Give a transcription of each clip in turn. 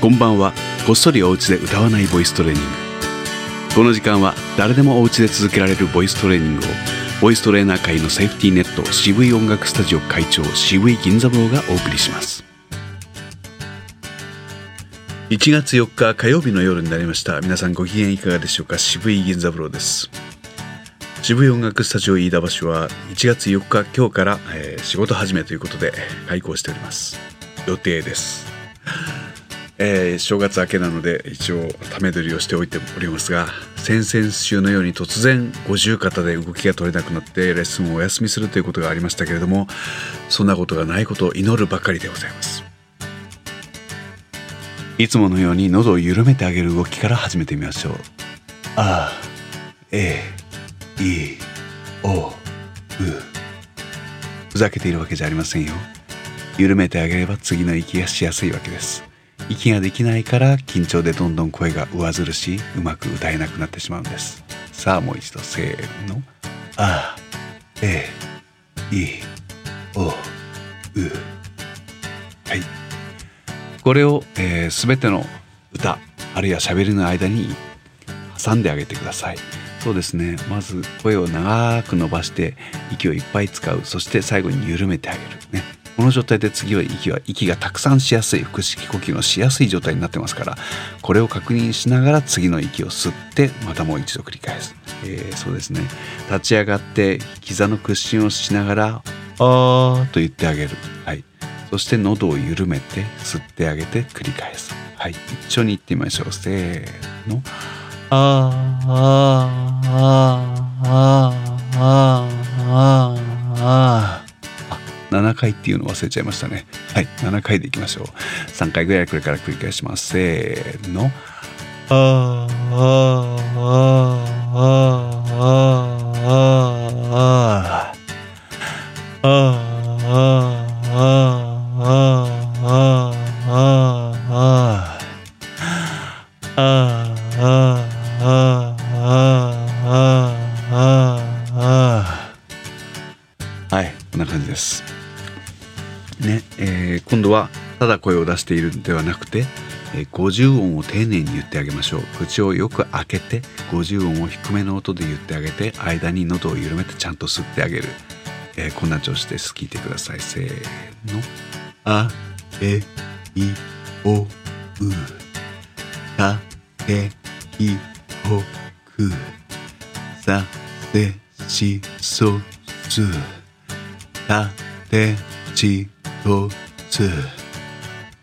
こんばんは。こっそりお家で歌わないボイストレーニング。この時間は誰でもお家で続けられるボイストレーニングをボイストレーナー界のセーフティーネット渋い音楽スタジオ会長渋い銀座坊がお送りします。1月4日火曜日の夜になりました。皆さんご機嫌いかがでしょうか？渋い銀座坊です。渋い音楽スタジオ飯田橋は1月4日今日から、えー、仕事始めということで開校しております。予定です。えー、正月明けなので一応ため撮りをしておいておりますが先々週のように突然五十肩で動きが取れなくなってレッスンをお休みするということがありましたけれどもそんなことがないことを祈るばかりでございます。いつものように喉を緩めてあげる動きから始めてみましょう。あえいおう。ふざけているわけじゃありませんよ。緩めてあげれば次の息がしやすいわけです。息ができないから緊張でどんどん声が上ずるしうまく歌えなくなってしまうんです。さあもう一度せーの。あえいおう。はい。これを、えー、全ての歌あるいはしゃべりの間に挟んであげてください。そうですね。まず声を長く伸ばして息をいっぱい使う。そして最後に緩めてあげる。ね。この状態で次は息は息がたくさんしやすい腹式呼吸のしやすい状態になってますからこれを確認しながら次の息を吸ってまたもう一度繰り返す、えー、そうですね。立ち上がって膝の屈伸をしながら「あー」と言ってあげる、はい、そして喉を緩めて吸ってあげて繰り返す、はい、一緒に言ってみましょう。せーの「あーあーあーあーあーあーあー。7回っていうの忘れちゃいましたね。はい7回でいきましょう。3回ぐらいこれから繰り返します。せーの。あーあーあーあーあーあーあーはいこんな感じですねえー、今度はただ声を出しているんではなくて、えー、50音を丁寧に言ってあげましょう。口をよく開けて50音を低めの音で言ってあげて間に喉を緩めてちゃんと吸ってあげる、えー、こんな調子です。聞いてください。せーの。あえいおう。かけきほく。させしそす。たてちとつ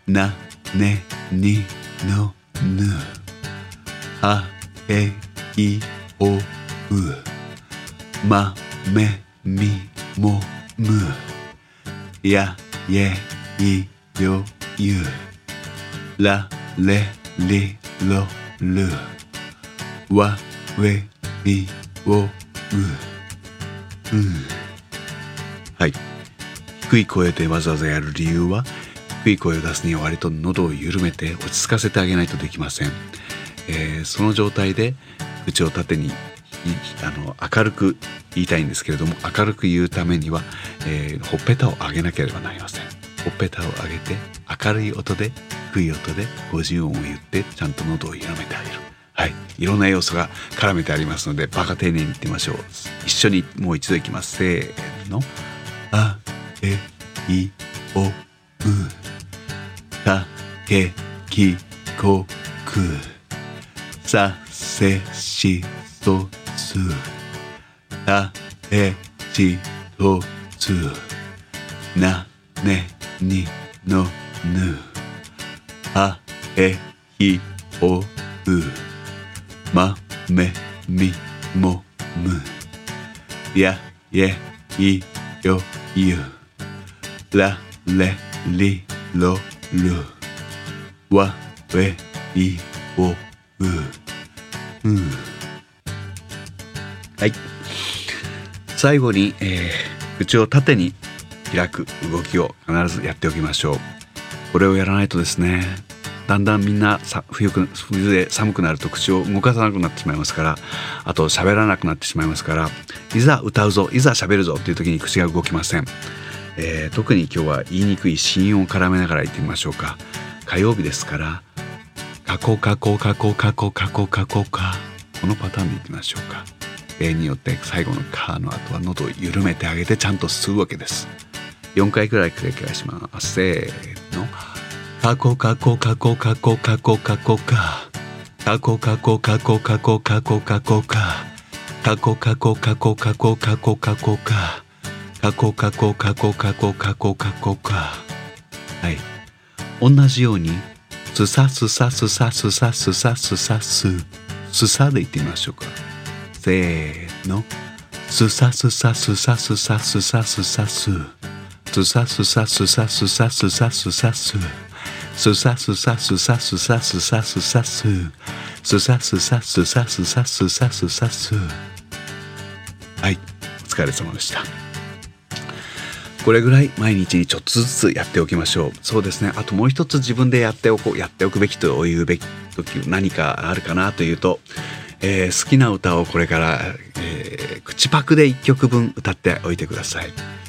なねにのぬはえいおうまめみもむやえいよゆられりろるわえいおううんはい。低い声でわざわざやる理由は低い声を出すには割と喉を緩めて落ち着かせてあげないとできません、えー、その状態で口を縦にあの明るく言いたいんですけれども明るく言うためには、えー、ほっぺたを上げなければなりません。ほっぺたを上げて明るい音で低い音で50音を言ってちゃんと喉を緩めてあげる。はい。いろんな要素が絡めてありますのでバカ丁寧に言ってみましょう。一緒にもう一度いきます。せーの。あえいおうかけきこくさせしそすたえちとつなねにのぬあえひおうまめみもむやえいよゆラレリロルワウェイオウうはい。最後に、えー、口を縦に開く動きを必ずやっておきましょう。これをやらないとですねだんだんみんなさ冬冬で寒くなると口を動かさなくなってしまいますからあと喋らなくなってしまいますからいざ歌うぞいざ喋るぞっていう時に口が動きません。えー、特に今日は言いにくい子音を絡めながら言ってみましょうか。火曜日ですからカコカコカコカコカコカコカこのパターンでいきましょうか。例によって最後のカの後は喉を緩めてあげてちゃんと吸うわけです。4回くらい繰り返します。せーの。カコカコカコカコカコカコカカコカコカコカコカコカコカカコカコカコカコカコカコカカコカコカコカコカコカコカ。はい。同じようにすさすさすさすさすさすさすすさで言ってみましょうか。せーの。すさすさすさすさすさすさすすさすさすさすさすさすさすすさすさすさすさすさすさすすさすさすさすさすさすさすはい。お疲れ様でした。これぐらい毎日にちょっとずつやっておきましょう。そうですね。あともう一つ自分でやっておこうやっておくべきというべき時何かあるかなというと、えー、好きな歌をこれから、えー、口パクで1曲分歌っておいてください。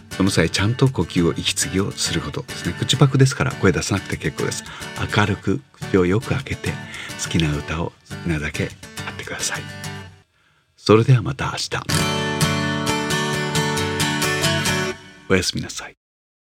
その際ちゃんと呼吸を息継ぎをすることですね。口パクですから声出さなくて結構です。明るく口をよく開けて好きな歌を好きなだけやってください。それではまた明日。おやすみなさい。